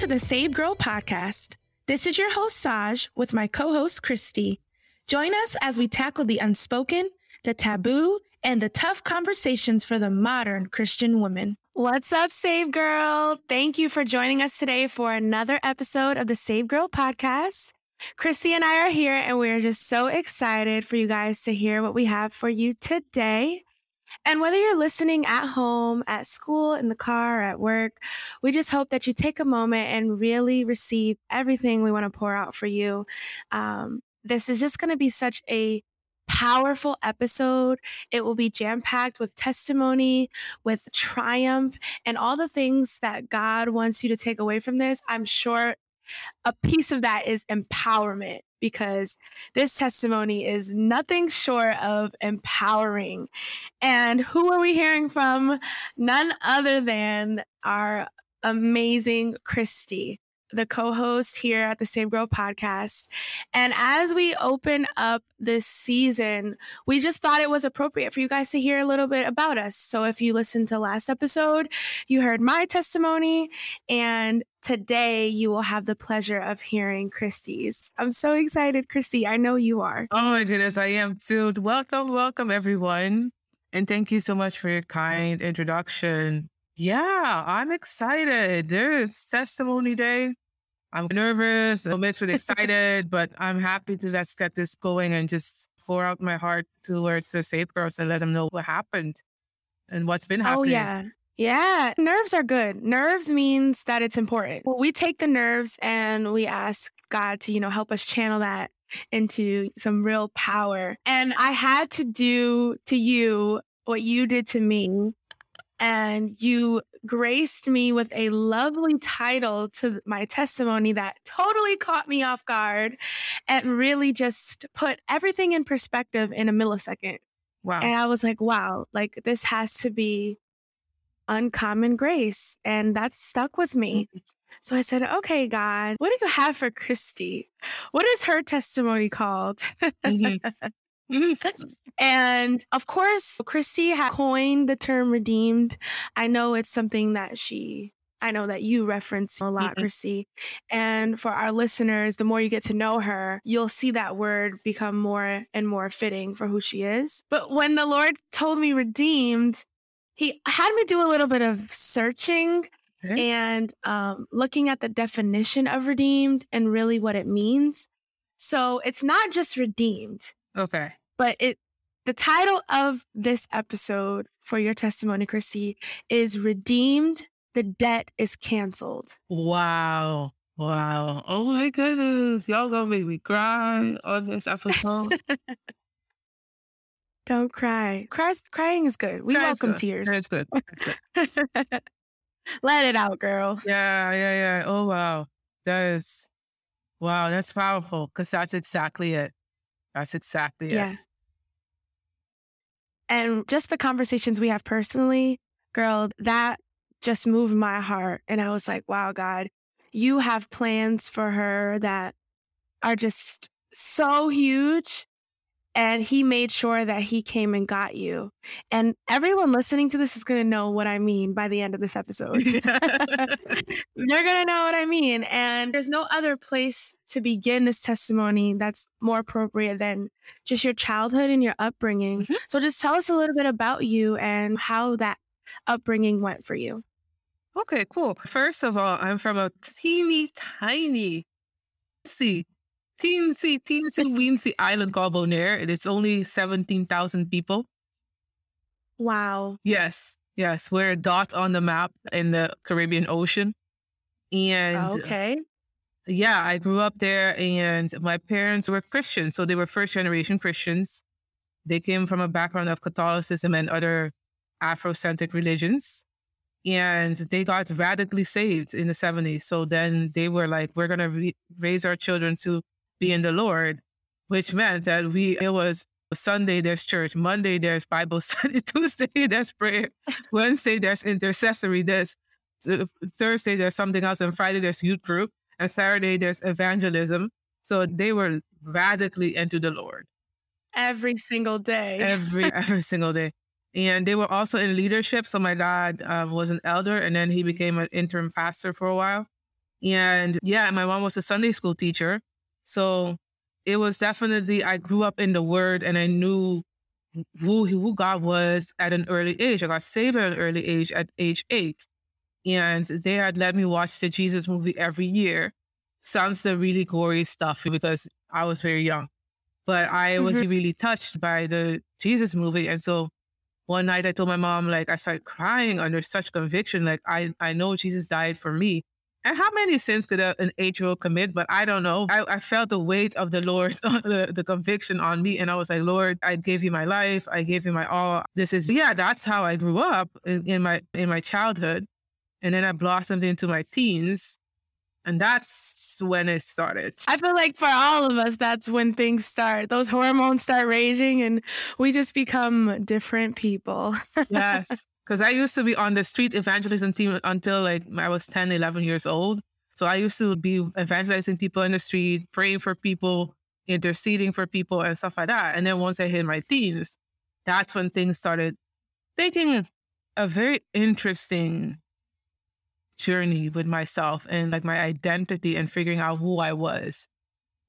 to the Save Girl podcast. This is your host, Saj, with my co host, Christie. Join us as we tackle the unspoken, the taboo, and the tough conversations for the modern Christian woman. What's up, Save Girl? Thank you for joining us today for another episode of the Save Girl podcast. Christie and I are here, and we're just so excited for you guys to hear what we have for you today. And whether you're listening at home, at school, in the car, at work, we just hope that you take a moment and really receive everything we want to pour out for you. Um, this is just going to be such a powerful episode. It will be jam packed with testimony, with triumph, and all the things that God wants you to take away from this. I'm sure a piece of that is empowerment because this testimony is nothing short of empowering. And who are we hearing from? None other than our amazing Christie the co host here at the Save Girl podcast. And as we open up this season, we just thought it was appropriate for you guys to hear a little bit about us. So if you listened to last episode, you heard my testimony, and today you will have the pleasure of hearing Christie's. I'm so excited, Christie. I know you are. Oh my goodness, I am too. Welcome, welcome, everyone. And thank you so much for your kind introduction. Yeah, I'm excited. There's testimony day. I'm nervous, I'm mixed with excited, but I'm happy to let's get this going and just pour out my heart towards the safe girls and let them know what happened and what's been oh, happening. Oh yeah. Yeah, nerves are good. Nerves means that it's important. We take the nerves and we ask God to, you know, help us channel that into some real power. And I had to do to you what you did to me and you graced me with a lovely title to my testimony that totally caught me off guard and really just put everything in perspective in a millisecond. Wow. And I was like, wow, like this has to be uncommon grace. And that stuck with me. Mm-hmm. So I said, okay, God, what do you have for Christie? What is her testimony called? Mm-hmm. and of course, Christie had coined the term redeemed. I know it's something that she I know that you reference a lot, mm-hmm. Chrissy. And for our listeners, the more you get to know her, you'll see that word become more and more fitting for who she is. But when the Lord told me redeemed, he had me do a little bit of searching okay. and um, looking at the definition of redeemed and really what it means. So it's not just redeemed. Okay. But it the title of this episode for your testimony, Christie, is Redeemed, the Debt is Canceled. Wow. Wow. Oh my goodness. Y'all gonna make me cry on this episode. Don't cry. Cry crying is good. We welcome good. tears. It's good. It's good. Let it out, girl. Yeah, yeah, yeah. Oh wow. That is wow, that's powerful because that's exactly it. That's exactly yeah. it. And just the conversations we have personally, girl, that just moved my heart. And I was like, wow, God, you have plans for her that are just so huge and he made sure that he came and got you. And everyone listening to this is going to know what I mean by the end of this episode. They're going to know what I mean. And there's no other place to begin this testimony that's more appropriate than just your childhood and your upbringing. Mm-hmm. So just tell us a little bit about you and how that upbringing went for you. Okay, cool. First of all, I'm from a teeny tiny see teensy, teensy, weensy island called Bonaire. It's only 17,000 people. Wow. Yes. Yes. We're a dot on the map in the Caribbean Ocean. And oh, okay. Yeah, I grew up there and my parents were Christians. So they were first generation Christians. They came from a background of Catholicism and other Afrocentric religions. And they got radically saved in the 70s. So then they were like, we're going to re- raise our children to be in the Lord, which meant that we, it was Sunday, there's church. Monday, there's Bible study. Tuesday, there's prayer. Wednesday, there's intercessory. There's Thursday, there's something else. And Friday, there's youth group. And Saturday, there's evangelism. So they were radically into the Lord. Every single day. every, every single day. And they were also in leadership. So my dad um, was an elder and then he became an interim pastor for a while. And yeah, my mom was a Sunday school teacher. So it was definitely, I grew up in the word and I knew who, who God was at an early age. I got saved at an early age at age eight. And they had let me watch the Jesus movie every year. Sounds the really gory stuff because I was very young. But I was mm-hmm. really touched by the Jesus movie. And so one night I told my mom, like, I started crying under such conviction. Like, I, I know Jesus died for me. And how many sins could a, an eight year old commit? But I don't know. I, I felt the weight of the Lord, the, the conviction on me. And I was like, Lord, I gave you my life. I gave you my all. This is, yeah, that's how I grew up in, in my, in my childhood. And then I blossomed into my teens. And that's when it started. I feel like for all of us, that's when things start. Those hormones start raging and we just become different people. yes. Because I used to be on the street evangelism team until like I was 10, 11 years old. So I used to be evangelizing people in the street, praying for people, interceding for people, and stuff like that. And then once I hit my teens, that's when things started taking a very interesting journey with myself and like my identity and figuring out who I was.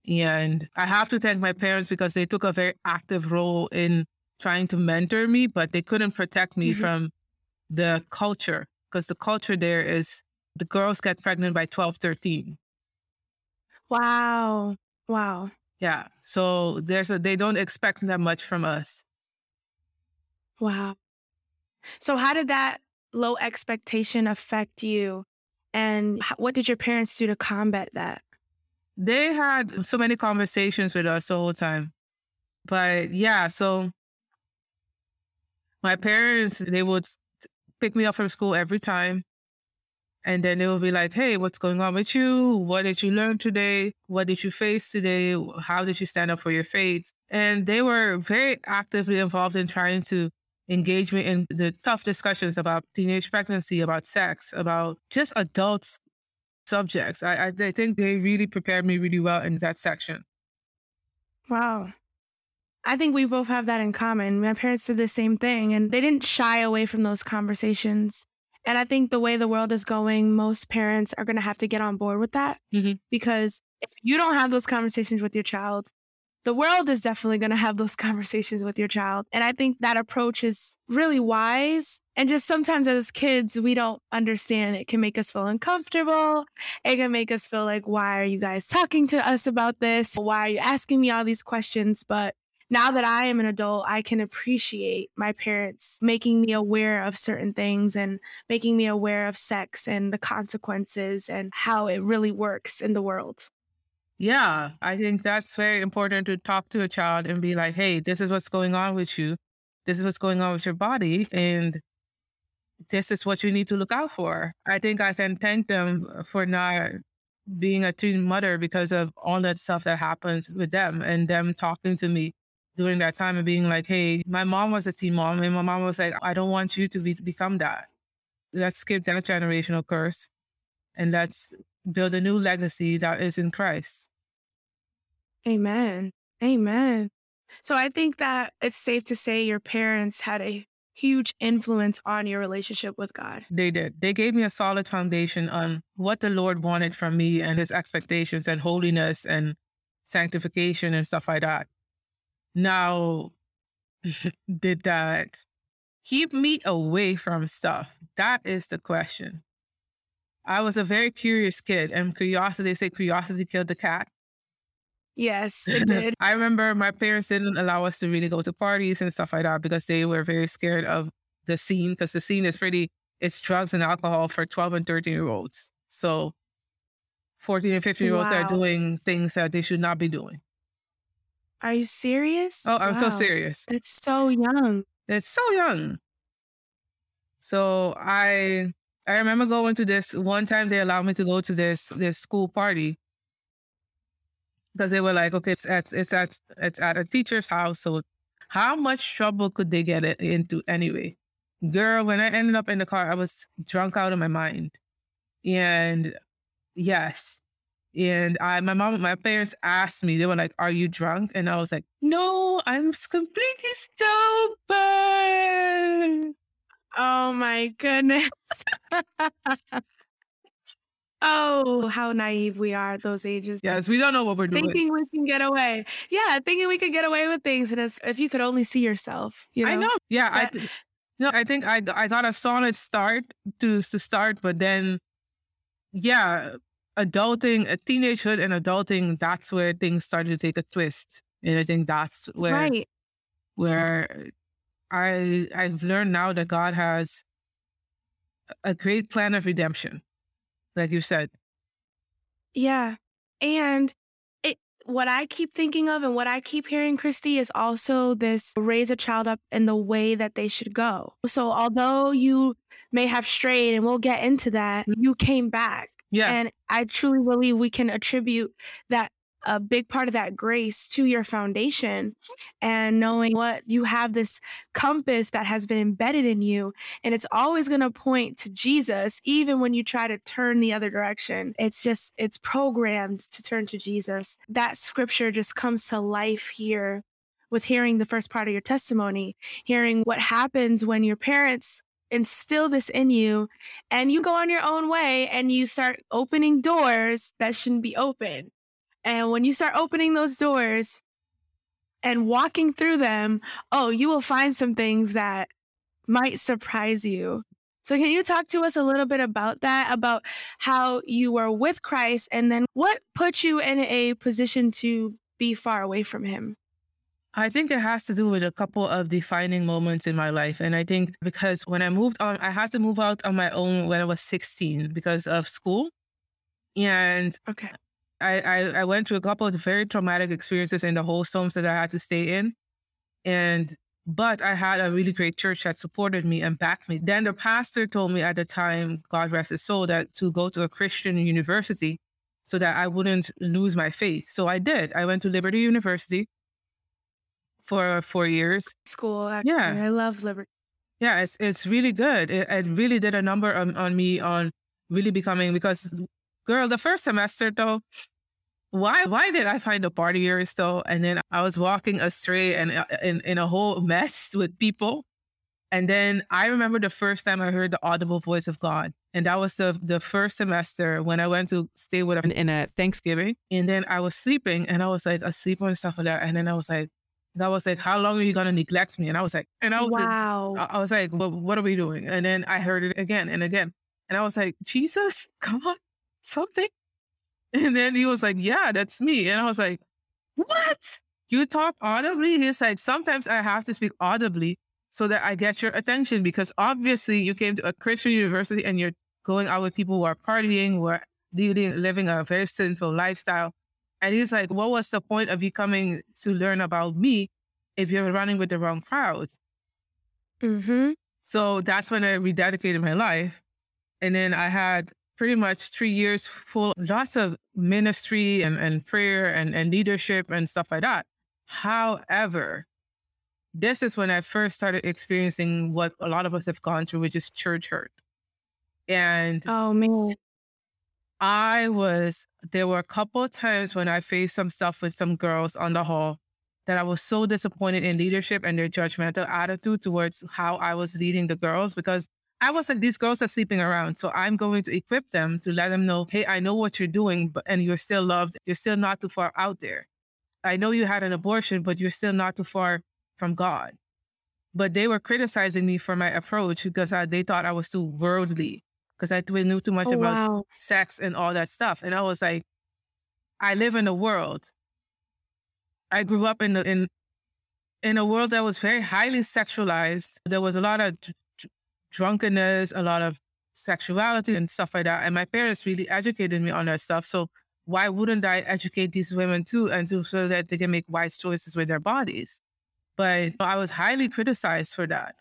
And I have to thank my parents because they took a very active role in trying to mentor me, but they couldn't protect me mm-hmm. from the culture because the culture there is the girls get pregnant by 12, 13. Wow. Wow. Yeah. So there's a, they don't expect that much from us. Wow. So how did that low expectation affect you? And what did your parents do to combat that? They had so many conversations with us the whole time. But yeah, so my parents, they would pick me up from school every time. And then they will be like, hey, what's going on with you? What did you learn today? What did you face today? How did you stand up for your faith? And they were very actively involved in trying to engage me in the tough discussions about teenage pregnancy, about sex, about just adult subjects. I, I, I think they really prepared me really well in that section. Wow. I think we both have that in common. My parents did the same thing and they didn't shy away from those conversations. And I think the way the world is going, most parents are going to have to get on board with that mm-hmm. because if you don't have those conversations with your child, the world is definitely going to have those conversations with your child. And I think that approach is really wise. And just sometimes as kids, we don't understand. It can make us feel uncomfortable. It can make us feel like, why are you guys talking to us about this? Why are you asking me all these questions? But now that I am an adult, I can appreciate my parents making me aware of certain things and making me aware of sex and the consequences and how it really works in the world. Yeah, I think that's very important to talk to a child and be like, hey, this is what's going on with you. This is what's going on with your body. And this is what you need to look out for. I think I can thank them for not being a teen mother because of all that stuff that happened with them and them talking to me during that time and being like, hey, my mom was a teen mom and my mom was like, I don't want you to be, become that. Let's skip that generational curse and let's build a new legacy that is in Christ. Amen. Amen. So I think that it's safe to say your parents had a huge influence on your relationship with God. They did. They gave me a solid foundation on what the Lord wanted from me and his expectations and holiness and sanctification and stuff like that. Now, did that keep me away from stuff? That is the question. I was a very curious kid, and curiosity, they say curiosity killed the cat. Yes, it did. I remember my parents didn't allow us to really go to parties and stuff like that because they were very scared of the scene because the scene is pretty, it's drugs and alcohol for 12 and 13 year olds. So 14 and 15 year olds wow. are doing things that they should not be doing. Are you serious? Oh, I'm wow. so serious. It's so young. It's so young. So I I remember going to this one time they allowed me to go to this this school party because they were like, okay, it's at it's at it's at a teacher's house, so how much trouble could they get it into anyway? Girl, when I ended up in the car, I was drunk out of my mind, and yes, and I, my mom, my parents asked me, they were like, "Are you drunk?" And I was like, "No, I'm completely sober." Oh my goodness. Oh, how naive we are at those ages. Yes, we don't know what we're doing. Thinking we can get away. Yeah, thinking we can get away with things. And if you could only see yourself, you know? I know. Yeah. That, I, no, I think I, I got a solid start to, to start, but then, yeah, adulting, a teenagehood and adulting, that's where things started to take a twist. And I think that's where, right. where I, I've learned now that God has a great plan of redemption like you said. Yeah. And it what I keep thinking of and what I keep hearing, Christie, is also this raise a child up in the way that they should go. So although you may have strayed, and we'll get into that, you came back. Yeah. And I truly believe we can attribute that a big part of that grace to your foundation and knowing what you have this compass that has been embedded in you and it's always going to point to Jesus even when you try to turn the other direction it's just it's programmed to turn to Jesus that scripture just comes to life here with hearing the first part of your testimony hearing what happens when your parents instill this in you and you go on your own way and you start opening doors that shouldn't be open and when you start opening those doors and walking through them, oh, you will find some things that might surprise you. So, can you talk to us a little bit about that? About how you were with Christ and then what put you in a position to be far away from Him? I think it has to do with a couple of defining moments in my life. And I think because when I moved on, I had to move out on my own when I was 16 because of school. And okay. I, I, I went through a couple of very traumatic experiences in the whole homes that I had to stay in. And but I had a really great church that supported me and backed me. Then the pastor told me at the time, God rest his soul, that to go to a Christian university so that I wouldn't lose my faith. So I did. I went to Liberty University for four years. School, actually. Yeah. I love Liberty. Yeah, it's it's really good. It, it really did a number on, on me on really becoming because girl, the first semester though, why why did I find a partiers though? And then I was walking astray and uh, in, in a whole mess with people. And then I remember the first time I heard the audible voice of God. And that was the the first semester when I went to stay with a in a Thanksgiving. And then I was sleeping and I was like asleep on stuff like that. And then I was like, I was like, how long are you gonna neglect me? And I was like, and I was wow. Like, I was like, well, what are we doing? And then I heard it again and again. And I was like, Jesus, come on, something. And then he was like, Yeah, that's me. And I was like, What? You talk audibly? He's like, Sometimes I have to speak audibly so that I get your attention because obviously you came to a Christian university and you're going out with people who are partying, who are leading, living a very sinful lifestyle. And he's like, What was the point of you coming to learn about me if you're running with the wrong crowd? Mm-hmm. So that's when I rededicated my life. And then I had pretty much three years full, lots of ministry and, and prayer and, and leadership and stuff like that. However, this is when I first started experiencing what a lot of us have gone through, which is church hurt. And oh man, I was there were a couple of times when I faced some stuff with some girls on the hall that I was so disappointed in leadership and their judgmental attitude towards how I was leading the girls because I was like, these girls are sleeping around. So I'm going to equip them to let them know, hey, I know what you're doing, but and you're still loved. You're still not too far out there. I know you had an abortion, but you're still not too far from God. But they were criticizing me for my approach because I, they thought I was too worldly because I knew too much oh, about wow. sex and all that stuff. And I was like, I live in a world. I grew up in the, in in a world that was very highly sexualized. There was a lot of drunkenness, a lot of sexuality and stuff like that. And my parents really educated me on that stuff. So why wouldn't I educate these women too and to so that they can make wise choices with their bodies? But I was highly criticized for that.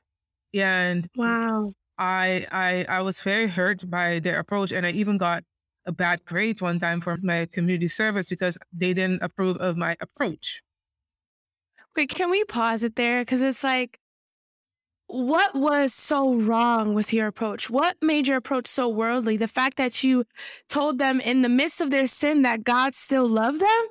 And wow. I I I was very hurt by their approach and I even got a bad grade one time for my community service because they didn't approve of my approach. Wait, can we pause it there? Because it's like what was so wrong with your approach? What made your approach so worldly? The fact that you told them in the midst of their sin that God still loved them?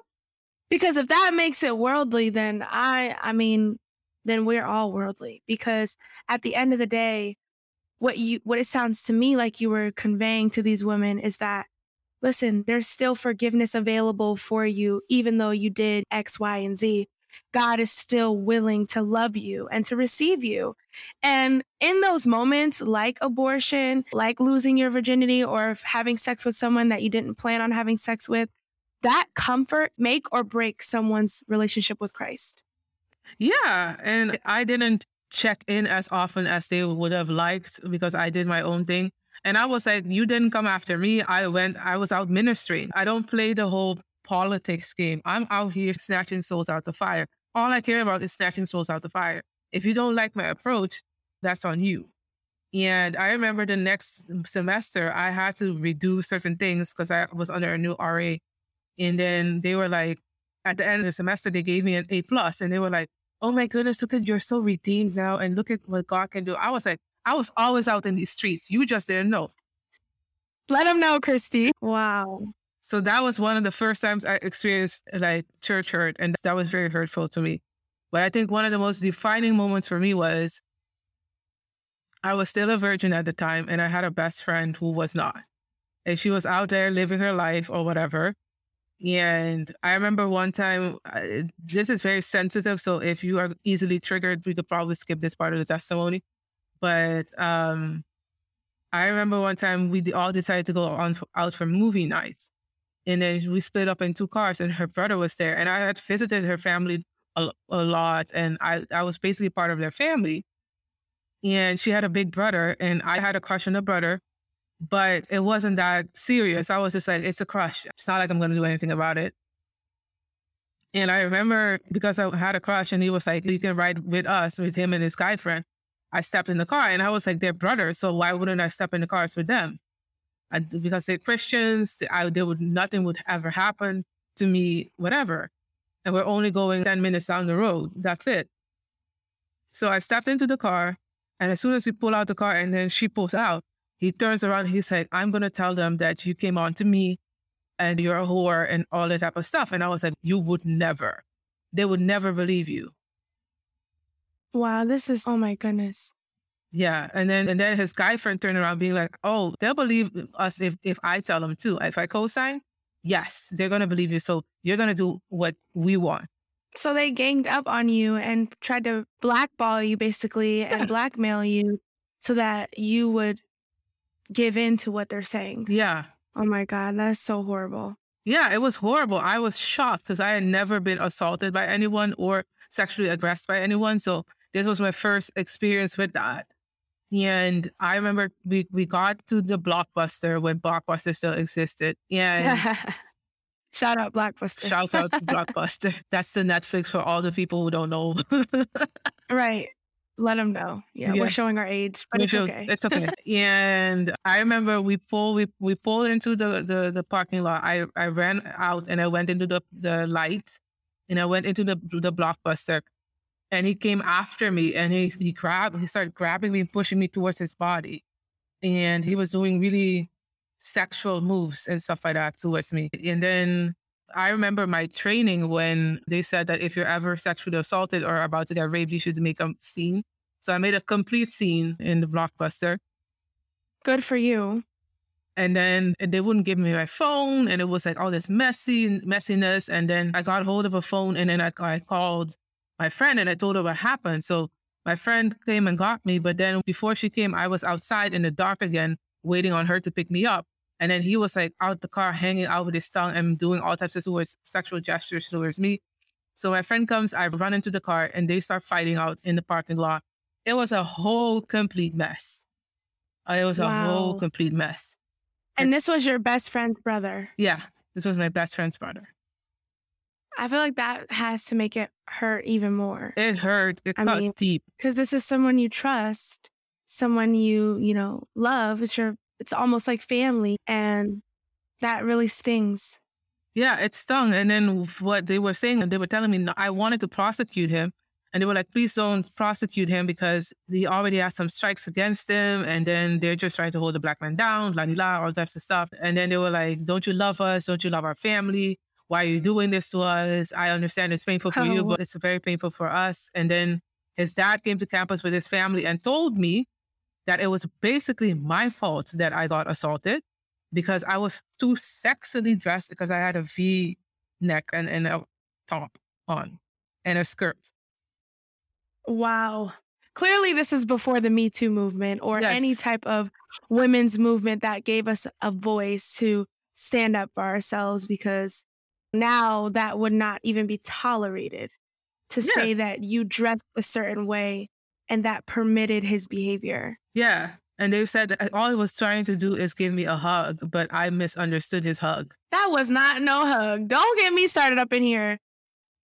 Because if that makes it worldly, then I, I mean, then we're all worldly. Because at the end of the day, what you, what it sounds to me like you were conveying to these women is that listen, there's still forgiveness available for you, even though you did X, Y, and Z. God is still willing to love you and to receive you. And in those moments, like abortion, like losing your virginity or having sex with someone that you didn't plan on having sex with, that comfort make or break someone's relationship with Christ. Yeah. And I didn't check in as often as they would have liked because I did my own thing. And I was like, you didn't come after me. I went, I was out ministering. I don't play the whole politics game. I'm out here snatching souls out the fire. All I care about is snatching souls out the fire. If you don't like my approach, that's on you. And I remember the next semester, I had to redo certain things because I was under a new RA. And then they were like, at the end of the semester, they gave me an A plus, and they were like, "Oh my goodness, look at you're so redeemed now, and look at what God can do." I was like, I was always out in these streets. You just didn't know. Let them know, Christie. Wow. So that was one of the first times I experienced like church hurt, and that was very hurtful to me. But I think one of the most defining moments for me was I was still a virgin at the time, and I had a best friend who was not. And she was out there living her life or whatever. And I remember one time, uh, this is very sensitive. So if you are easily triggered, we could probably skip this part of the testimony. But um, I remember one time we all decided to go on out for movie night, and then we split up in two cars, and her brother was there, and I had visited her family a, a lot, and I I was basically part of their family. And she had a big brother, and I had a crush on the brother, but it wasn't that serious. I was just like, it's a crush. It's not like I'm going to do anything about it. And I remember because I had a crush, and he was like, "You can ride with us, with him and his guy friend." I stepped in the car and I was like, they're brothers. So why wouldn't I step in the cars with them? I, because they're Christians, I, there would nothing would ever happen to me, whatever. And we're only going 10 minutes down the road. That's it. So I stepped into the car. And as soon as we pull out the car and then she pulls out, he turns around. He's like, I'm going to tell them that you came on to me and you're a whore and all that type of stuff. And I was like, you would never. They would never believe you. Wow, this is oh my goodness. Yeah, and then and then his guy friend turned around being like, "Oh, they'll believe us if if I tell them too. If I co-sign, yes, they're gonna believe you. So you're gonna do what we want." So they ganged up on you and tried to blackball you basically and blackmail you so that you would give in to what they're saying. Yeah. Oh my God, that's so horrible. Yeah, it was horrible. I was shocked because I had never been assaulted by anyone or sexually aggressed by anyone. So this was my first experience with that. And I remember we, we got to the Blockbuster when Blockbuster still existed. And shout out Blockbuster. Shout out to Blockbuster. That's the Netflix for all the people who don't know. right. Let them know. Yeah, yeah, we're showing our age, but it's okay. It's okay. and I remember we pulled we, we pulled into the, the the parking lot. I I ran out and I went into the the light, and I went into the the blockbuster, and he came after me and he he grabbed he started grabbing me and pushing me towards his body and he was doing really sexual moves and stuff like that towards me and then i remember my training when they said that if you're ever sexually assaulted or about to get raped you should make a scene so i made a complete scene in the blockbuster good for you and then they wouldn't give me my phone and it was like all this messy messiness and then i got hold of a phone and then i, I called my friend and I told her what happened. So my friend came and got me, but then before she came, I was outside in the dark again, waiting on her to pick me up. And then he was like out the car, hanging out with his tongue and doing all types of towards sexual gestures towards me. So my friend comes, I run into the car, and they start fighting out in the parking lot. It was a whole complete mess. Uh, it was wow. a whole complete mess. And this was your best friend's brother. Yeah, this was my best friend's brother. I feel like that has to make it hurt even more. It hurt. It I cut mean, deep. Because this is someone you trust, someone you, you know, love. It's your it's almost like family. And that really stings. Yeah, it stung. And then what they were saying, and they were telling me no, I wanted to prosecute him. And they were like, please don't prosecute him because he already has some strikes against him. And then they're just trying to hold the black man down, blah, blah, all types of stuff. And then they were like, don't you love us? Don't you love our family? why are you doing this to us? I understand it's painful for oh. you, but it's very painful for us. And then his dad came to campus with his family and told me that it was basically my fault that I got assaulted because I was too sexily dressed because I had a V neck and, and a top on and a skirt. Wow. Clearly, this is before the Me Too movement or yes. any type of women's movement that gave us a voice to stand up for ourselves because now that would not even be tolerated to yeah. say that you dressed a certain way and that permitted his behavior. Yeah. And they said that all he was trying to do is give me a hug, but I misunderstood his hug. That was not no hug. Don't get me started up in here.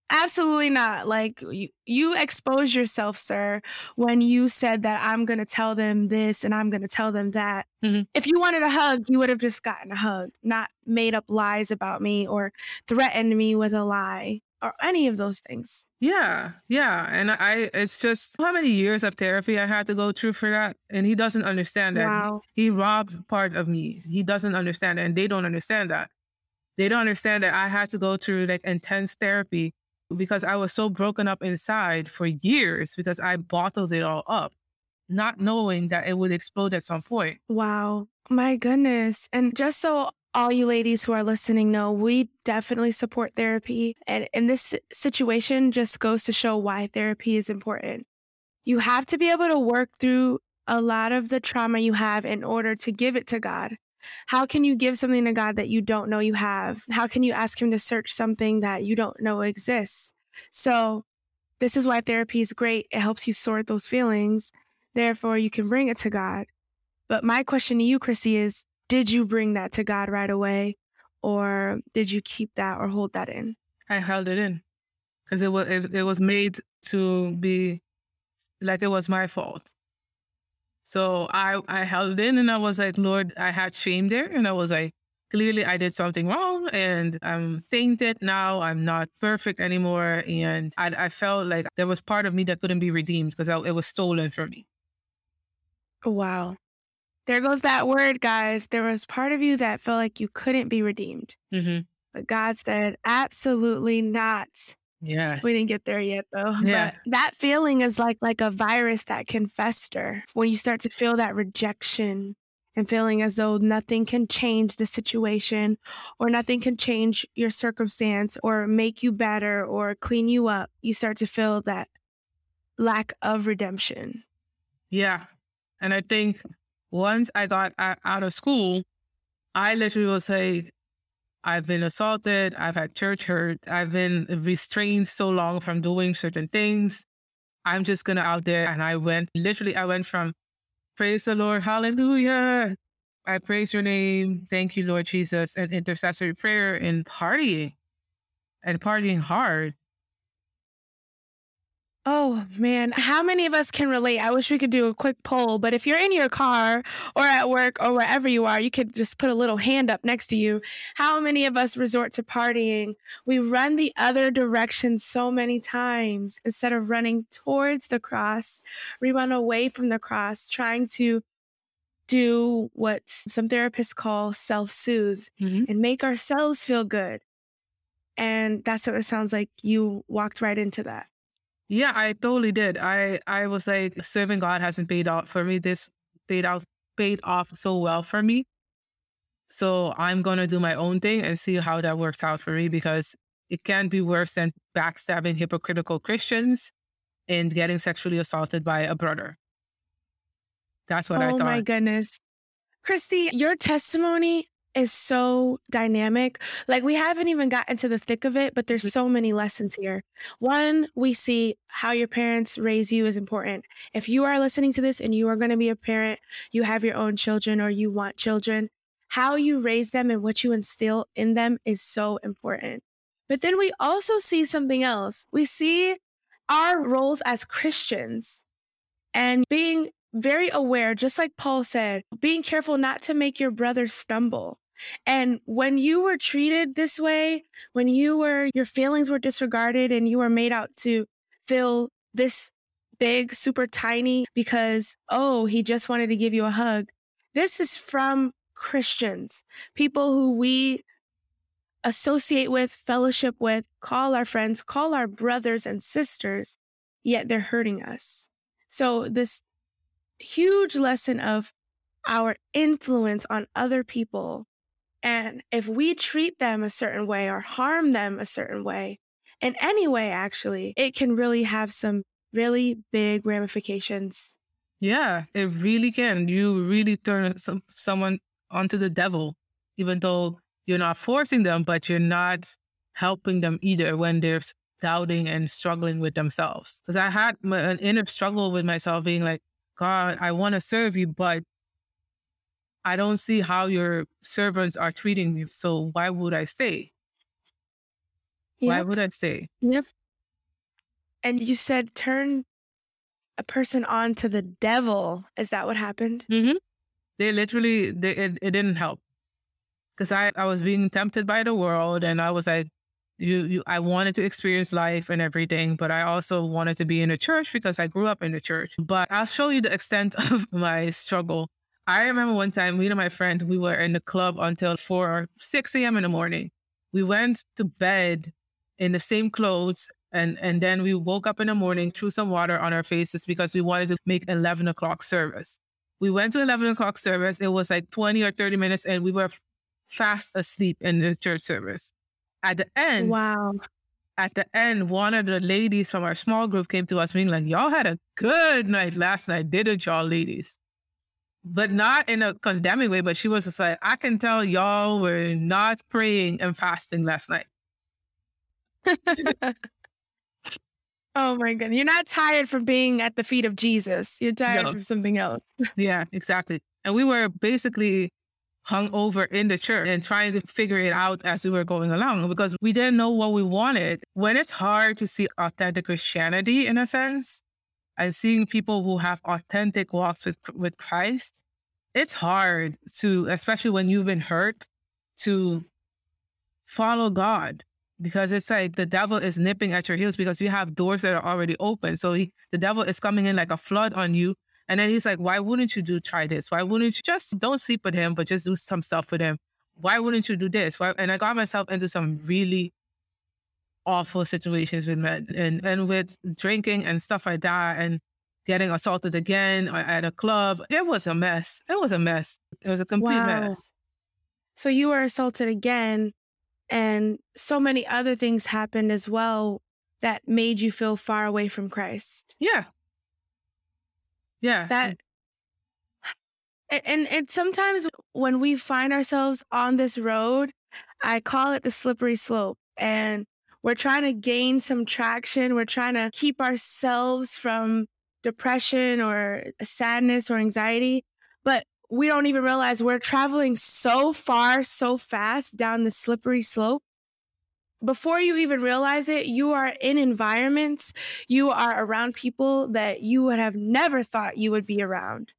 Absolutely not. Like you, you exposed yourself, sir, when you said that I'm going to tell them this and I'm going to tell them that. Mm-hmm. If you wanted a hug, you would have just gotten a hug, not made up lies about me or threatened me with a lie or any of those things. Yeah, yeah. And I, it's just how many years of therapy I had to go through for that. And he doesn't understand that. Wow. He, robs part of me. He doesn't understand it. And they don't understand that. They don't understand that I had to go through like intense therapy because I was so broken up inside for years because I bottled it all up, not knowing that it would explode at some point. Wow. My goodness. And just so all you ladies who are listening know we definitely support therapy. And in this situation, just goes to show why therapy is important. You have to be able to work through a lot of the trauma you have in order to give it to God. How can you give something to God that you don't know you have? How can you ask Him to search something that you don't know exists? So, this is why therapy is great. It helps you sort those feelings. Therefore, you can bring it to God. But my question to you, Chrissy, is did you bring that to God right away or did you keep that or hold that in? I held it in because it was it, it was made to be like it was my fault. So I I held in and I was like, Lord, I had shame there and I was like, clearly I did something wrong and I'm tainted now. I'm not perfect anymore. And I, I felt like there was part of me that couldn't be redeemed because it was stolen from me. Wow. There goes that word, guys. There was part of you that felt like you couldn't be redeemed. Mm-hmm. But God said, absolutely not. Yes. We didn't get there yet though. Yeah. But that feeling is like like a virus that can fester when you start to feel that rejection and feeling as though nothing can change the situation or nothing can change your circumstance or make you better or clean you up. You start to feel that lack of redemption. Yeah. And I think once I got out of school, I literally was like, I've been assaulted, I've had church hurt, I've been restrained so long from doing certain things. I'm just gonna out there. And I went literally, I went from praise the Lord, hallelujah. I praise your name. Thank you, Lord Jesus, and intercessory prayer and partying and partying hard. Oh man, how many of us can relate? I wish we could do a quick poll, but if you're in your car or at work or wherever you are, you could just put a little hand up next to you. How many of us resort to partying? We run the other direction so many times instead of running towards the cross. We run away from the cross, trying to do what some therapists call self soothe mm-hmm. and make ourselves feel good. And that's what it sounds like you walked right into that. Yeah, I totally did. I I was like, serving God hasn't paid out for me. This paid out paid off so well for me. So I'm gonna do my own thing and see how that works out for me because it can't be worse than backstabbing hypocritical Christians and getting sexually assaulted by a brother. That's what oh I thought. Oh my goodness. Christie, your testimony is so dynamic. Like we haven't even gotten to the thick of it, but there's mm-hmm. so many lessons here. One, we see how your parents raise you is important. If you are listening to this and you are going to be a parent, you have your own children or you want children, how you raise them and what you instill in them is so important. But then we also see something else. We see our roles as Christians and being very aware, just like Paul said, being careful not to make your brother stumble. And when you were treated this way, when you were, your feelings were disregarded and you were made out to feel this big, super tiny because, oh, he just wanted to give you a hug. This is from Christians, people who we associate with, fellowship with, call our friends, call our brothers and sisters, yet they're hurting us. So, this huge lesson of our influence on other people And if we treat them a certain way or harm them a certain way, in any way, actually, it can really have some really big ramifications. Yeah, it really can. You really turn some, someone onto the devil, even though you're not forcing them, but you're not helping them either when they're doubting and struggling with themselves. Because I had my, an inner struggle with myself being like, God, I want to serve you, but I don't see how your servants are treating me. So why would I stay? Yep. Why would I stay? Yep. And you said turn a person on to the devil. Is that what happened? Mm-hmm. They literally, they, it, it didn't help. Because I, I was being tempted by the world and I was like, you, you, I wanted to experience life and everything, but I also wanted to be in the church because I grew up in the church. But I'll show you the extent of my struggle. I remember one time, me and my friend, we were in the club until 4 or 6 a.m. in the morning. We went to bed in the same clothes and, and then we woke up in the morning, threw some water on our faces because we wanted to make 11 o'clock service. We went to 11 o'clock service. It was like 20 or 30 minutes and we were fast asleep in the church service. At the end, wow. At the end, one of the ladies from our small group came to us being like, Y'all had a good night last night, didn't y'all, ladies? But not in a condemning way, but she was just like, I can tell y'all were not praying and fasting last night. oh my god. You're not tired from being at the feet of Jesus. You're tired no. from something else. yeah, exactly. And we were basically hung over in the church and trying to figure it out as we were going along because we didn't know what we wanted. When it's hard to see authentic Christianity in a sense, and seeing people who have authentic walks with with Christ, it's hard to, especially when you've been hurt, to follow God because it's like the devil is nipping at your heels because you have doors that are already open. So he, the devil is coming in like a flood on you. And then he's like, why wouldn't you do try this? Why wouldn't you just don't sleep with him, but just do some stuff with him? Why wouldn't you do this? Why? And I got myself into some really awful situations with men and, and with drinking and stuff like that and getting assaulted again uh, at a club. It was a mess. It was a mess. It was a complete wow. mess. So you were assaulted again and so many other things happened as well that made you feel far away from Christ. Yeah. Yeah. That and and sometimes when we find ourselves on this road, I call it the slippery slope. And we're trying to gain some traction. We're trying to keep ourselves from depression or sadness or anxiety. But we don't even realize we're traveling so far, so fast down the slippery slope. Before you even realize it, you are in environments, you are around people that you would have never thought you would be around.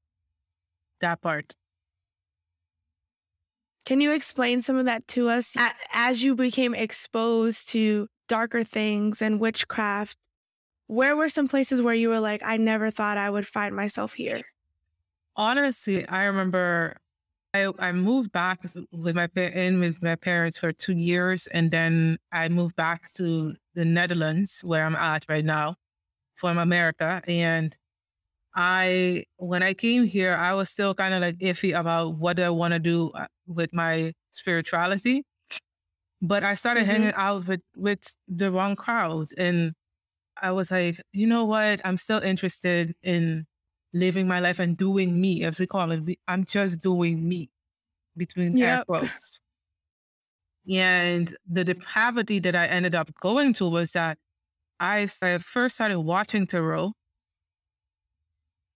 That part. Can you explain some of that to us as you became exposed to darker things and witchcraft, where were some places where you were like, I never thought I would find myself here? Honestly, I remember I, I moved back with my in with my parents for two years, and then I moved back to the Netherlands, where I'm at right now, from America. And I, when I came here, I was still kind of like iffy about what I want to do uh, with my spirituality. But I started mm-hmm. hanging out with with the wrong crowd, and I was like, you know what? I'm still interested in living my life and doing me, as we call it. I'm just doing me between yep. air quotes. And the depravity that I ended up going to was that I, I first started watching tarot.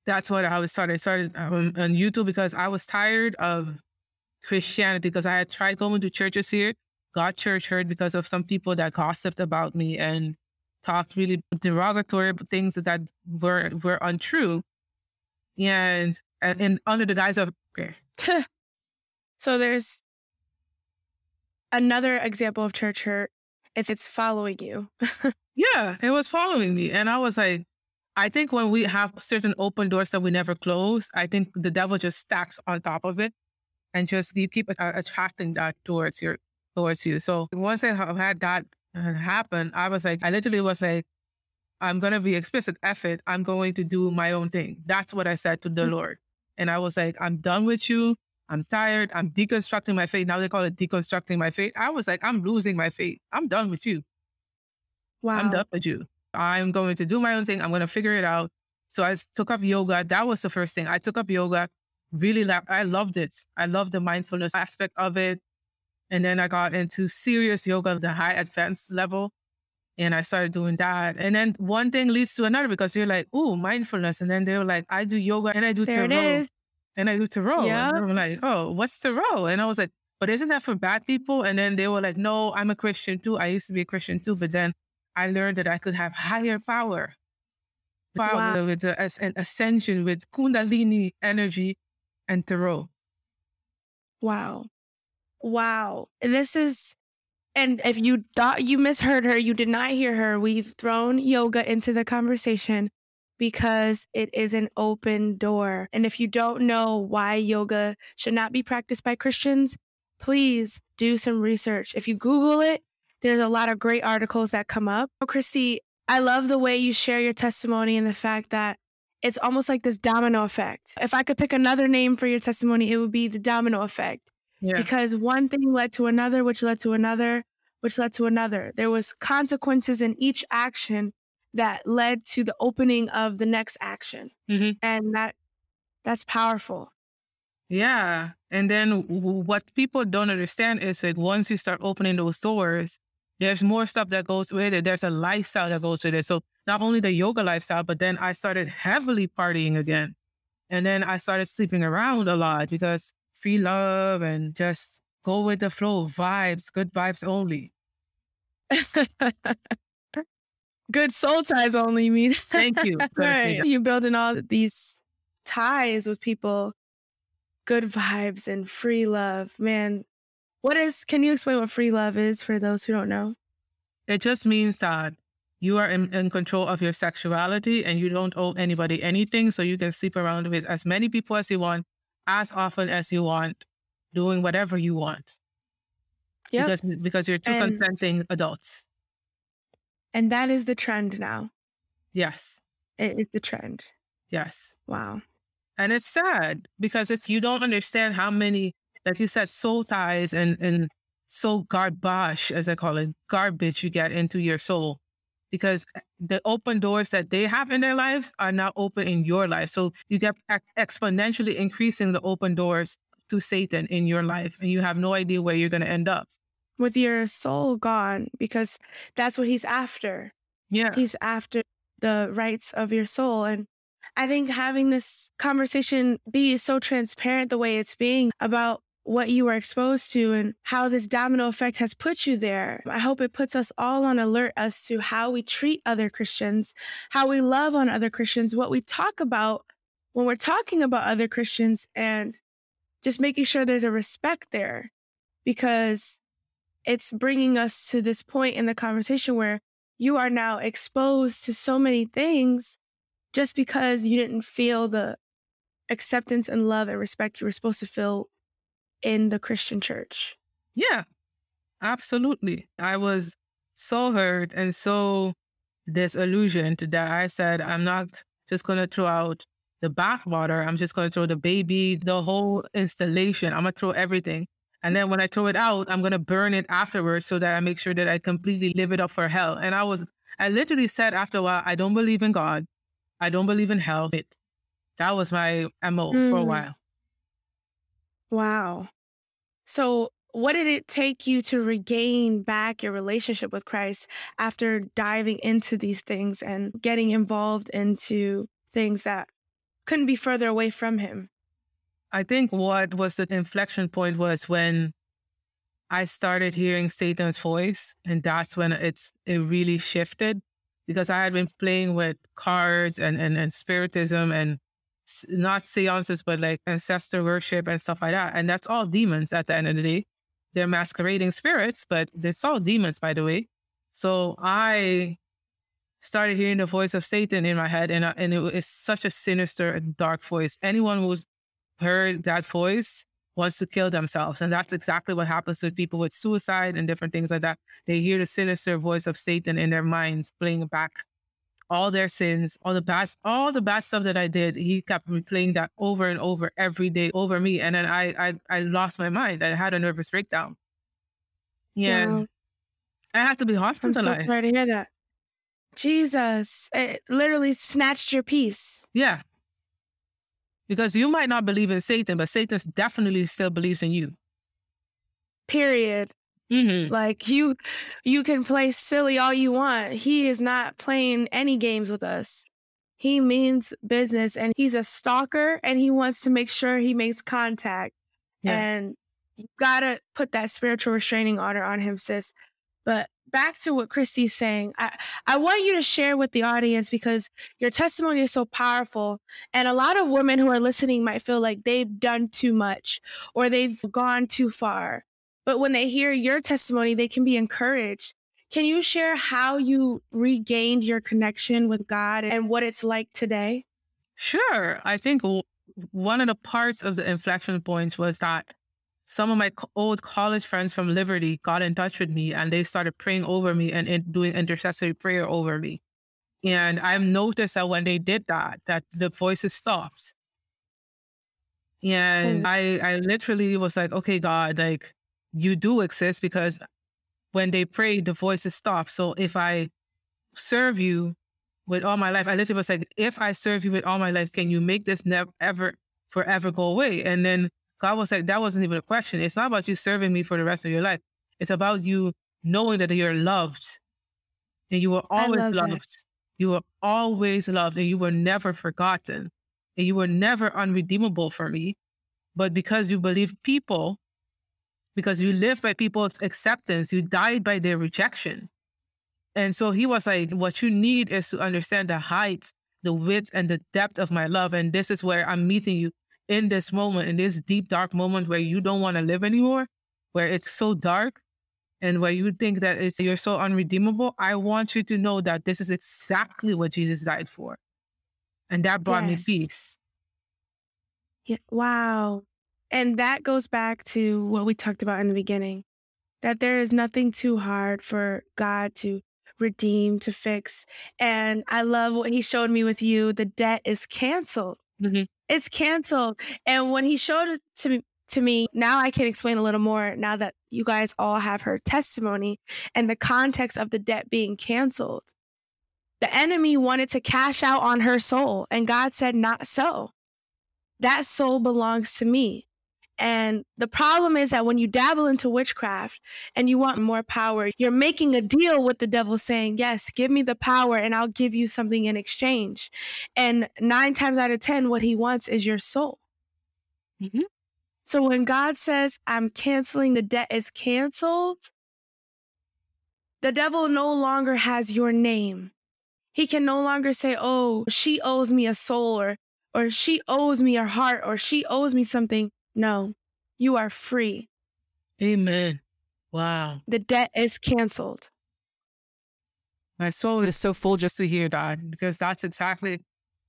That's what I was started started um, on YouTube because I was tired of Christianity because I had tried going to churches here got church hurt because of some people that gossiped about me and talked really derogatory things that were were untrue, and and, under the guise of so there's another example of church hurt. Is it's following you. yeah, it was following me, and I was like, I think when we have certain open doors that we never close, I think the devil just stacks on top of it, and just you keep attracting that towards your towards you. So once I had that uh, happen, I was like, I literally was like, I'm going to be explicit. F it. I'm going to do my own thing. That's what I said to the mm-hmm. Lord. And I was like, I'm done with you. I'm tired. I'm deconstructing my faith. Now they call it deconstructing my faith. I was like, I'm losing my faith. I'm done with you. Wow. I'm done with you. I'm going to do my own thing. I'm going to figure it out. So I took up yoga. That was the first thing. I took up yoga. Really, la- I loved it. I loved the mindfulness aspect of it. And then I got into serious yoga, the high advanced level. And I started doing that. And then one thing leads to another because you're like, oh, mindfulness. And then they were like, I do yoga and I do there tarot. it is. And I do tarot. Yeah. And were like, oh, what's tarot? And I was like, but isn't that for bad people? And then they were like, no, I'm a Christian too. I used to be a Christian too. But then I learned that I could have higher power. Power Wow. with the, as an ascension with Kundalini energy and tarot. Wow. Wow. This is, and if you thought you misheard her, you did not hear her. We've thrown yoga into the conversation because it is an open door. And if you don't know why yoga should not be practiced by Christians, please do some research. If you Google it, there's a lot of great articles that come up. Oh, Christie, I love the way you share your testimony and the fact that it's almost like this domino effect. If I could pick another name for your testimony, it would be the domino effect Yeah. because one thing led to another, which led to another, which led to another. There was consequences in each action that led to the opening of the next action, Mhm. and that that's powerful. Yeah. And then w- what people don't understand is like once you start opening those doors, there's more stuff that goes with it. There's a lifestyle that goes with it. So not only the yoga lifestyle, but then I started heavily partying again. And then I started sleeping around a lot because free love and just go with the flow, vibes, good vibes only. Good soul ties only mean. Thank you. Right. You're building all these ties with people, good vibes and free love. Man, what is, can you explain what free love is for those who don't know? It just means that you are in, in control of your sexuality and you don't owe anybody anything. So you can sleep around with as many people as you want, as often as you want, doing whatever you want. Yep. Because, because you're two And- consenting adults. And that is the trend now. Yes. It is the trend. Yes. Wow. And it's sad because it's you don't understand how many, like you said, soul ties and and soul garbage, as I call it, garbage you get into your soul. Because eh, the open doors that they have in their lives are now open in your life. So you get exponentially increasing the open doors to Satan in your life, and you have no idea where you're going to end up. With your soul gone, because that's what he's after. Yeah. He's after the rights of your soul. And I think having this conversation be so transparent the way it's being about what you were exposed to and how this domino effect has put you there. I hope it puts us all on alert as to how we treat other Christians, how we love on other Christians, what we talk about when we're talking about other Christians, and just making sure there's a respect there because it's bringing us to this point in the conversation where you are now exposed to so many things just because you didn't feel the acceptance and love and respect you were supposed to feel in the Christian church. Yeah, absolutely. I was so hurt and so disillusioned that I said, I'm not just going to throw out the bathwater. I'm just going to throw the baby, the whole installation. I'm going to throw everything. And then when I throw it out, I'm going to burn it afterwards so that I make sure that I completely live it up for hell. And I was, I literally said after a while, I don't believe in God. I don't believe in hell. It, that was my MO for a Mm. while. Wow. So, what did it take you to regain back your relationship with Christ after diving into these things and getting involved into things that couldn't be further away from Him? I think what was the inflection point was when I started hearing Satan's voice, and that's when it's it really shifted because I had been playing with cards and and, and spiritism and not seances, but like ancestor worship and stuff like that, and that's all demons at the end of the day. They're masquerading spirits, but it's all demons, by the way. So I started hearing the voice of Satan in my head, and I- and it was such a sinister, and dark voice. Anyone who's heard that voice wants to kill themselves. And that's exactly what happens with people with suicide and different things like that. They hear the sinister voice of Satan in their minds playing back all their sins, all the bad, all the bad stuff that I did. He kept replaying that over and over every day over me, and then I, I, I lost my mind. I had a nervous breakdown. Yeah, wow. I had to be hospitalized. I'm so sorry to hear that. Jesus, it literally snatched your peace. Yeah, because you might not believe in Satan, but Satan definitely still believes in you. Period. Mm-hmm. Like you, you can play silly all you want. He is not playing any games with us. He means business, and he's a stalker, and he wants to make sure he makes contact. Yeah. And you gotta put that spiritual restraining order on him, sis. But back to what Christie's saying, I, I want you to share with the audience because your testimony is so powerful. And a lot of women who are listening might feel like they've done too much or they've gone too far. But when they hear your testimony, they can be encouraged. Can you share how you regained your connection with God and what it's like today? Sure. I think one of the parts of the inflection points was that some of my old college friends from Liberty got in touch with me and they started praying over me and doing intercessory prayer over me. And I've noticed that when they did that, that the voices stopped. And mm. I, I literally was like, okay, God, like you do exist because when they pray, the voices stop. So if I serve you with all my life, I literally was like, if I serve you with all my life, can you make this never ever forever go away? And then God was like, that wasn't even a question. It's not about you serving me for the rest of your life. It's about you knowing that you're loved and you were always loved. It. You were always loved and you were never forgotten and you were never unredeemable for me. But because you believe people because you live by people's acceptance. You died by their rejection. And so he was like, What you need is to understand the height, the width, and the depth of my love. And this is where I'm meeting you in this moment, in this deep, dark moment where you don't want to live anymore, where it's so dark and where you think that it's you're so unredeemable. I want you to know that this is exactly what Jesus died for. And that brought yes. me peace. Yeah. Wow. And that goes back to what we talked about in the beginning that there is nothing too hard for God to redeem, to fix. And I love what he showed me with you. The debt is canceled. Mm-hmm. It's canceled. And when he showed it to me, to me, now I can explain a little more now that you guys all have her testimony and the context of the debt being canceled. The enemy wanted to cash out on her soul, and God said, Not so. That soul belongs to me. And the problem is that when you dabble into witchcraft and you want more power, you're making a deal with the devil saying, Yes, give me the power and I'll give you something in exchange. And nine times out of 10, what he wants is your soul. Mm-hmm. So when God says, I'm canceling, the debt is canceled, the devil no longer has your name. He can no longer say, Oh, she owes me a soul or or she owes me a heart or she owes me something. No, you are free. Amen. Wow. The debt is canceled. My soul is so full just to hear that because that's exactly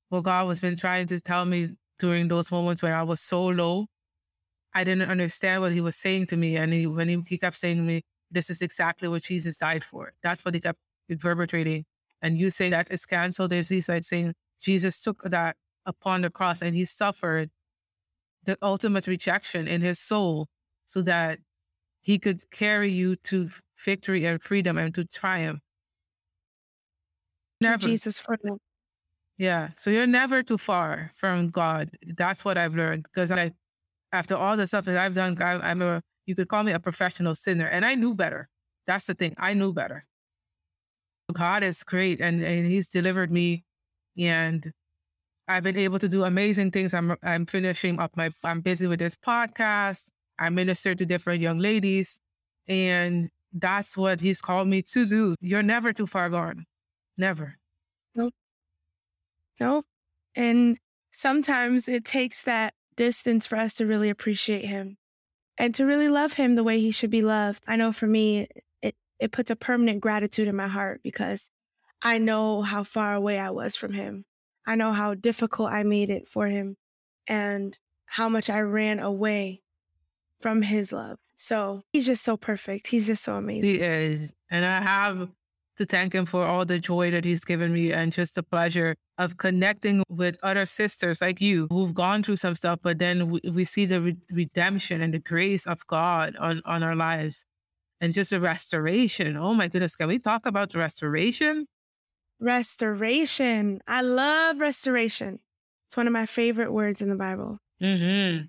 what God was been trying to tell me during those moments where I was so low. I didn't understand what he was saying to me. And he, when he, he kept saying to me, this is exactly what Jesus died for. That's what he kept reverberating. And you saying that it's canceled. There's these like saying Jesus took that upon the cross and he suffered the ultimate rejection in his soul so that he could carry you to victory and freedom and to triumph. Never. Jesus for them. Yeah. So you're never too far from God. That's what I've learned because I, after all the stuff that I've done, I, I'm a, you could call me a professional sinner and I knew better. That's the thing. I knew better. God is great and, and he's delivered me and I've been able to do amazing things. I'm I'm finishing up my I'm busy with this podcast. I minister to different young ladies. And that's what he's called me to do. You're never too far gone. Never. Nope. Nope. And sometimes it takes that distance for us to really appreciate him and to really love him the way he should be loved. I know for me, it, it puts a permanent gratitude in my heart because I know how far away I was from him. I know how difficult I made it for him and how much I ran away from his love. So he's just so perfect. He's just so amazing. He is. And I have to thank him for all the joy that he's given me and just the pleasure of connecting with other sisters like you who've gone through some stuff, but then we, we see the re- redemption and the grace of God on, on our lives and just the restoration. Oh my goodness. Can we talk about the restoration? Restoration. I love restoration. It's one of my favorite words in the Bible. Mm-hmm.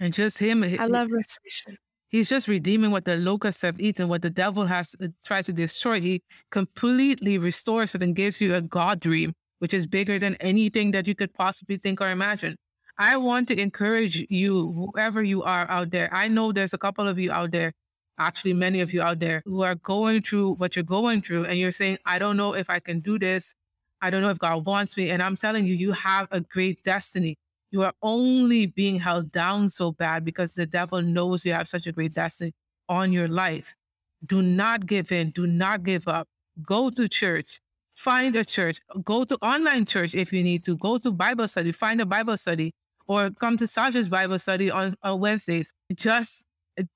And just him. I love restoration. He's just redeeming what the locusts have eaten, what the devil has uh, tried to destroy. He completely restores it and gives you a God dream, which is bigger than anything that you could possibly think or imagine. I want to encourage you, whoever you are out there. I know there's a couple of you out there, actually, many of you out there who are going through what you're going through, and you're saying, I don't know if I can do this. I don't know if God wants me. And I'm telling you, you have a great destiny you are only being held down so bad because the devil knows you have such a great destiny on your life. Do not give in. Do not give up. Go to church. Find a church. Go to online church if you need to. Go to Bible study. Find a Bible study or come to Saja's Bible study on, on Wednesdays. Just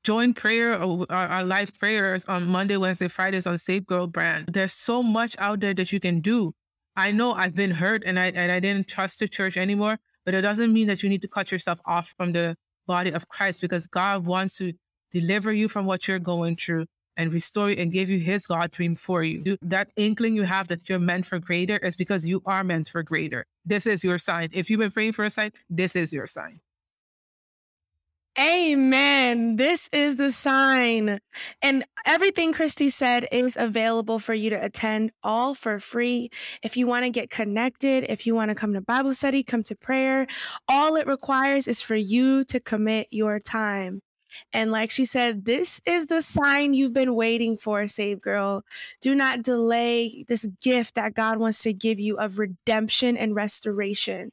join prayer uh, or our, our live prayers on Monday, Wednesday, Fridays on Save Girl brand. There's so much out there that you can do. I know I've been hurt and I and I didn't trust the church anymore. But it doesn't mean that you need to cut yourself off from the body of Christ because God wants to deliver you from what you're going through and restore you and give you his God dream for you. Do, that inkling you have that you're meant for greater is because you are meant for greater. This is your sign. If you've been praying for a sign, this is your sign. Amen. This is the sign. And everything Christie said is available for you to attend all for free. If you want to get connected, if you want to come to Bible study, come to prayer, all it requires is for you to commit your time. And like she said, this is the sign you've been waiting for, Save Girl. Do not delay this gift that God wants to give you of redemption and restoration.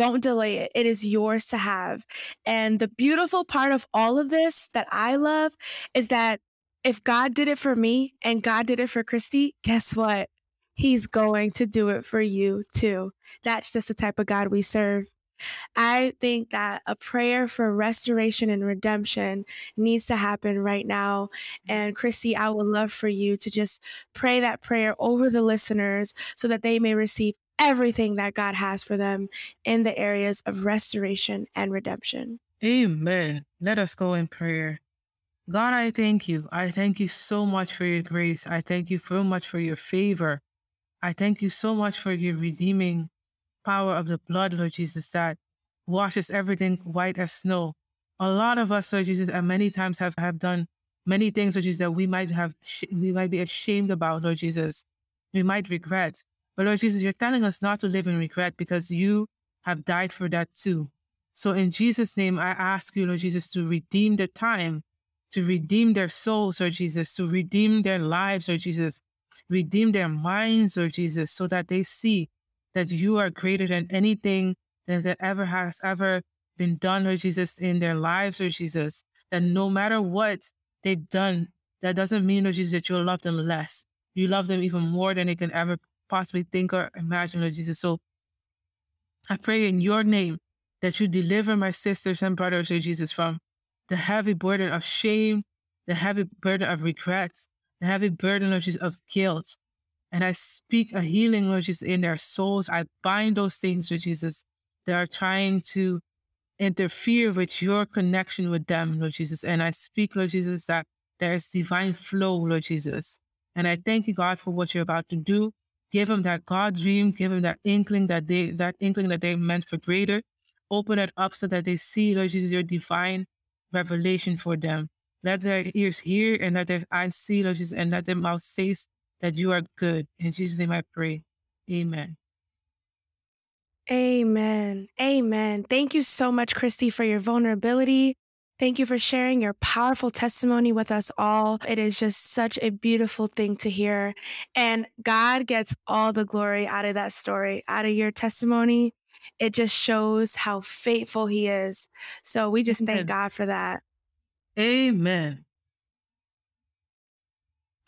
Don't delay it. It is yours to have. And the beautiful part of all of this that I love is that if God did it for me and God did it for Christie, guess what? He's going to do it for you too. That's just the type of God we serve. I think that a prayer for restoration and redemption needs to happen right now. And Christie, I would love for you to just pray that prayer over the listeners so that they may receive everything that God has for them in the areas of restoration and redemption. Amen. Let us go in prayer. God, I thank you. I thank you so much for your grace. I thank you so much for your favor. I thank you so much for your redeeming power of the blood, Lord Jesus, that washes everything white as snow. A lot of us, Lord Jesus, and many times have, have done many things, Lord Jesus, that we might have we might be ashamed about, Lord Jesus. We might regret. But Lord Jesus, you're telling us not to live in regret because you have died for that too. So in Jesus' name, I ask you, Lord Jesus, to redeem the time, to redeem their souls, Lord Jesus, to redeem their lives, Lord Jesus, redeem their minds, Lord Jesus, so that they see that you are greater than anything that, ever has ever been done, Lord Jesus, in their lives, Lord Jesus. That no matter what they've done, that doesn't mean, Lord Jesus, that you'll love them less. You love them even more than they can ever possibly think or imagine, Lord Jesus. So I pray in your name that you deliver my sisters and brothers, Lord Jesus, from the heavy burden of shame, the heavy burden of regret, the heavy burden, Lord Jesus, of guilt. And I speak a healing, Lord Jesus, in their souls. I bind those things, Lord Jesus, that are trying to interfere with your connection with them, Lord Jesus. And I speak, Lord Jesus, that there is divine flow, Lord Jesus. And I thank you, God, for what you're about to do. Give them that God dream. Give them that inkling that they that inkling that they're meant for greater. Open it up so that they see, Lord Jesus, your divine revelation for them. Let their ears hear and let their eyes see, Lord Jesus, and let their mouth taste that you are good. In Jesus' name I pray. Amen. Amen. Amen. Thank you so much, Christie, for your vulnerability, Thank you for sharing your powerful testimony with us all. It is just such a beautiful thing to hear. And God gets all the glory out of that story, out of your testimony. It just shows how faithful He is. So we just Amen. thank God for that. Amen.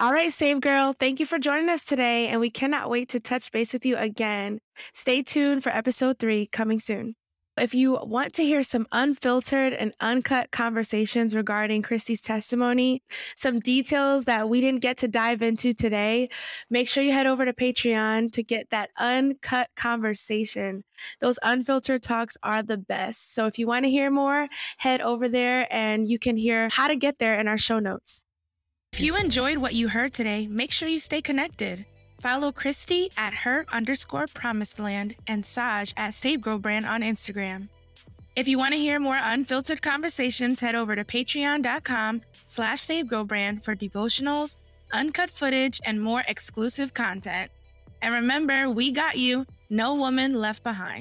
All right, Save Girl, thank you for joining us today, and we cannot wait to touch base with you again. Stay tuned for episode three coming soon. If you want to hear some unfiltered and uncut conversations regarding Christie's testimony, some details that we didn't get to dive into today, make sure you head over to Patreon to get that uncut conversation. Those unfiltered talks are the best. So if you want to hear more, head over there and you can hear how to get there in our show notes. If you enjoyed what you heard today, make sure you stay connected. Follow Christie at her underscore promised land and Saj at Save Grow Brand on Instagram. If you want to hear more unfiltered conversations, head over to patreon.com slash savegrowbrand for devotionals, uncut footage, and more exclusive content. And remember, we got you, no woman left behind.